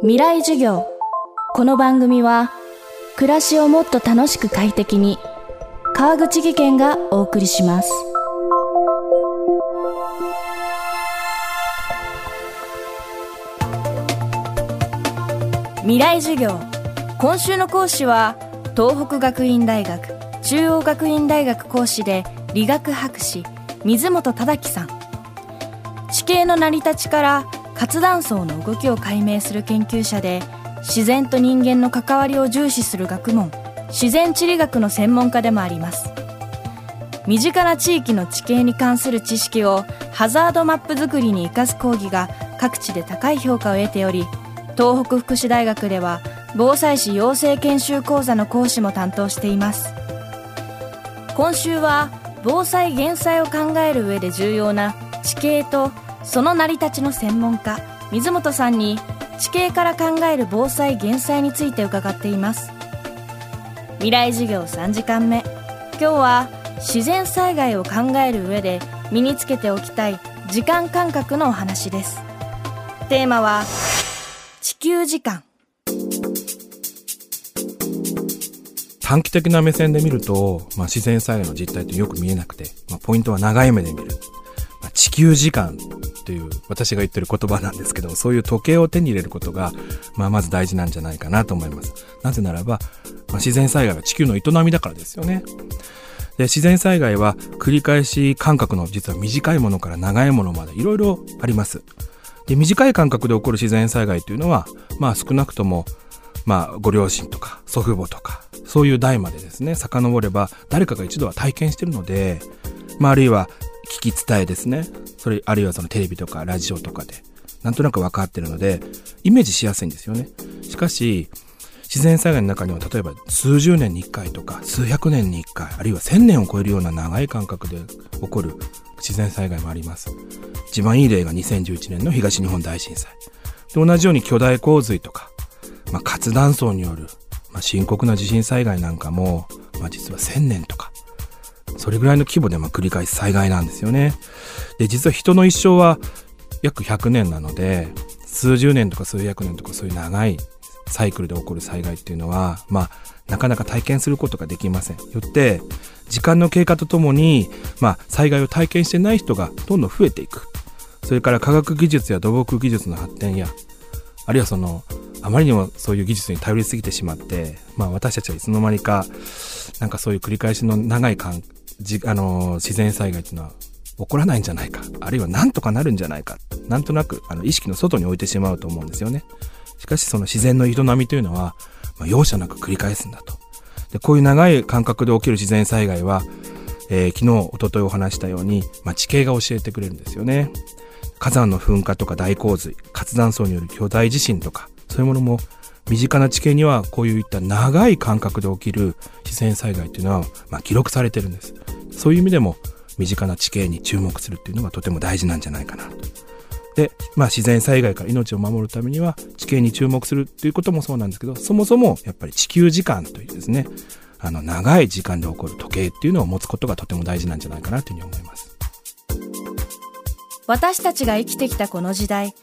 未来授業。この番組は暮らしをもっと楽しく快適に川口義賢がお送りします。未来授業。今週の講師は東北学院大学中央学院大学講師で理学博士水本忠樹さん。地形の成り立ちから活断層の動きを解明する研究者で自然と人間の関わりを重視する学問自然地理学の専門家でもあります。身近な地域の地形に関する知識をハザードマップ作りに生かす講義が各地で高い評価を得ており東北福祉大学では防災士養成研修講座の講師も担当しています。今週は防災減災を考える上で重要な地形とその成り立ちの専門家水本さんに地形から考える防災減災について伺っています。未来授業3時間目。今日は自然災害を考える上で身につけておきたい時間感覚のお話です。テーマは地球時間。短期的な目線で見ると、まあ、自然災害の実態ってよく見えなくて、まあ、ポイントは長い目で見る、まあ、地球時間。という私が言ってる言葉なんですけどそういう時計を手に入れることが、まあ、まず大事なんじゃないかなと思います。なぜならば、まあ、自然災害は地球の営みだからですよね。で自然災害は繰り返し間隔の実は短いものから長いものまでいろいろあります。で短い間隔で起こる自然災害というのはまあ少なくともまあご両親とか祖父母とかそういう代までですね遡れば誰かが一度は体験してるので、まあ、あるいは聞き伝えですね。それあるいはそのテレビとかラジオとかで。なんとなく分かってるのでイメージしやすいんですよね。しかし自然災害の中には例えば数十年に1回とか数百年に1回あるいは1000年を超えるような長い間隔で起こる自然災害もあります。一番いい例が2011年の東日本大震災。で同じように巨大洪水とか、まあ、活断層による、まあ、深刻な地震災害なんかも、まあ、実は1000年とかそれぐらいの規模でま繰り返す災害なんですよねで実は人の一生は約100年なので数十年とか数百年とかそういう長いサイクルで起こる災害っていうのは、まあ、なかなか体験することができません。よって、時間の経過とともに、まあ、災害を体験してない人がどんどん増えていく。それから科学技術や土木技術の発展や、あるいはその、あまりにもそういう技術に頼りすぎてしまって、まあ私たちはいつの間にか、なんかそういう繰り返しの長い間、じあの自然災害っていうのは起こらないんじゃないか、あるいはなんとかなるんじゃないか、なんとなくあの意識の外に置いてしまうと思うんですよね。しかしその自然の営みというのは、まあ、容赦なく繰り返すんだと。でこういう長い間隔で起きる自然災害は、えー、昨日、おとといお話したように、まあ、地形が教えてくれるんですよね。火山の噴火とか大洪水、活断層による巨大地震とか、そういうものも身近な地形にはこういった長い間隔で起きる自然災害というのは、まあ、記録されてるんです。そういう意味でも身近な地形に注目するっていうのがとても大事なんじゃないかなと。で、まあ、自然災害から命を守るためには地形に注目するということもそうなんですけどそもそもやっぱり地球時間というですねあの長い時間で起こる時計っていうのを持つことがとても大事なんじゃないかなというふうに思います私たちが生きてきたこの時代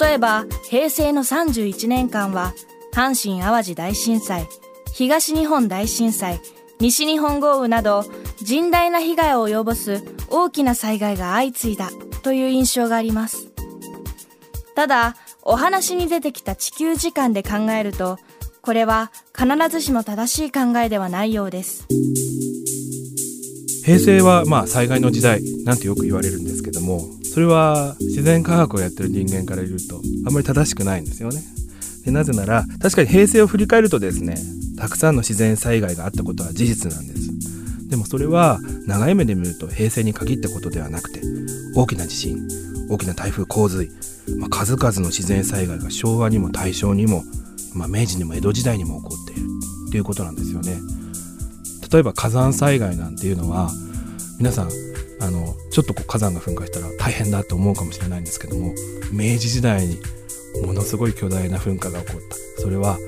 例えば平成の31年間は阪神・淡路大震災東日本大震災西日本豪雨など甚大な被害を及ぼす大きな災害が相次いだという印象があります。ただお話に出てきた地球時間で考えるとこれは必ずしも正しい考えではないようです。平成はまあ災害の時代なんてよく言われるんですけどもそれは自然科学をやってる人間から言うとあんまり正しくないんですよね。でなぜなら確かに平成を振り返るとですねたくさんの自然災害があったことは事実なんです。でもそれは長い目で見ると平成に限ったことではなくて大きな地震大きな台風洪水、まあ、数々の自然災害が昭和にも大正にも、まあ、明治にも江戸時代にも起こっている。ということなんですよね。例えば火山災害なんていうのは皆さんあのちょっとこう火山が噴火したら大変だと思うかもしれないんですけども明治時代にものすごい巨大な噴火が起こった。それは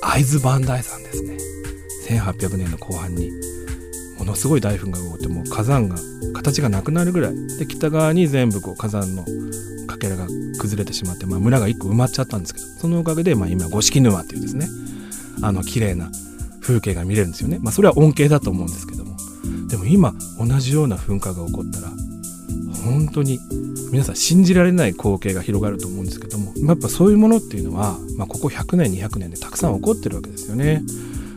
会津磐梯山ですね。1800年の後半にものすごい大噴火が起こってもう火山が形がなくなるぐらいで北側に全部こう火山のかけらが崩れてしまって、まあ、村が1個埋まっちゃったんですけどそのおかげで、まあ、今五色沼っていうですねあの綺麗な風景が見れるんですよね、まあ、それは恩恵だと思うんですけども。でも今同じような噴火が起こったら本当に皆さん信じられない光景が広がると思うんですけどもやっぱそういうものっていうのは、まあ、ここ100年200年でたくさん起こってるわけですよね。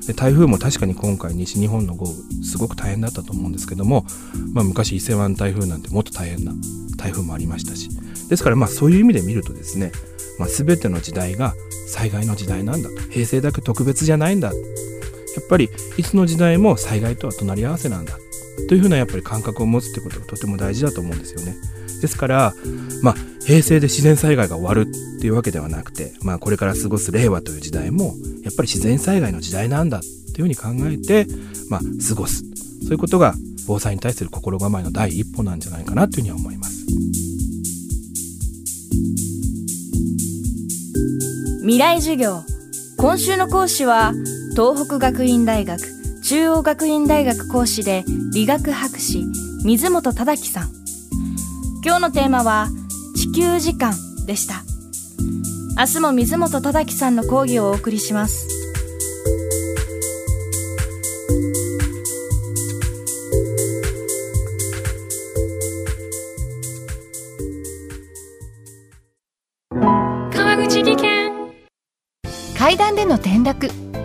で台風も確かに今回西日本の豪雨すごく大変だったと思うんですけども、まあ、昔伊勢湾台風なんてもっと大変な台風もありましたしですからまあそういう意味で見るとですね、まあ、全ての時代が災害の時代なんだと。平成だけ特別じゃないんだやっぱりいつの時代も災害とは隣り合わせなんだというふうなやっぱり感覚を持つってことがとても大事だと思うんですよね。ですから、まあ、平成で自然災害が終わるっていうわけではなくて、まあ、これから過ごす令和という時代もやっぱり自然災害の時代なんだっていうふうに考えて、まあ、過ごすそういうことが防災に対する心構えの第一歩なんじゃないかなというふうには思います。未来授業今週の講師は東北学院大学中央学院大学講師で理学博士水本忠樹さん。今日のテーマは地球時間でした。明日も水本忠樹さんの講義をお送りします。川口技研。階段での転落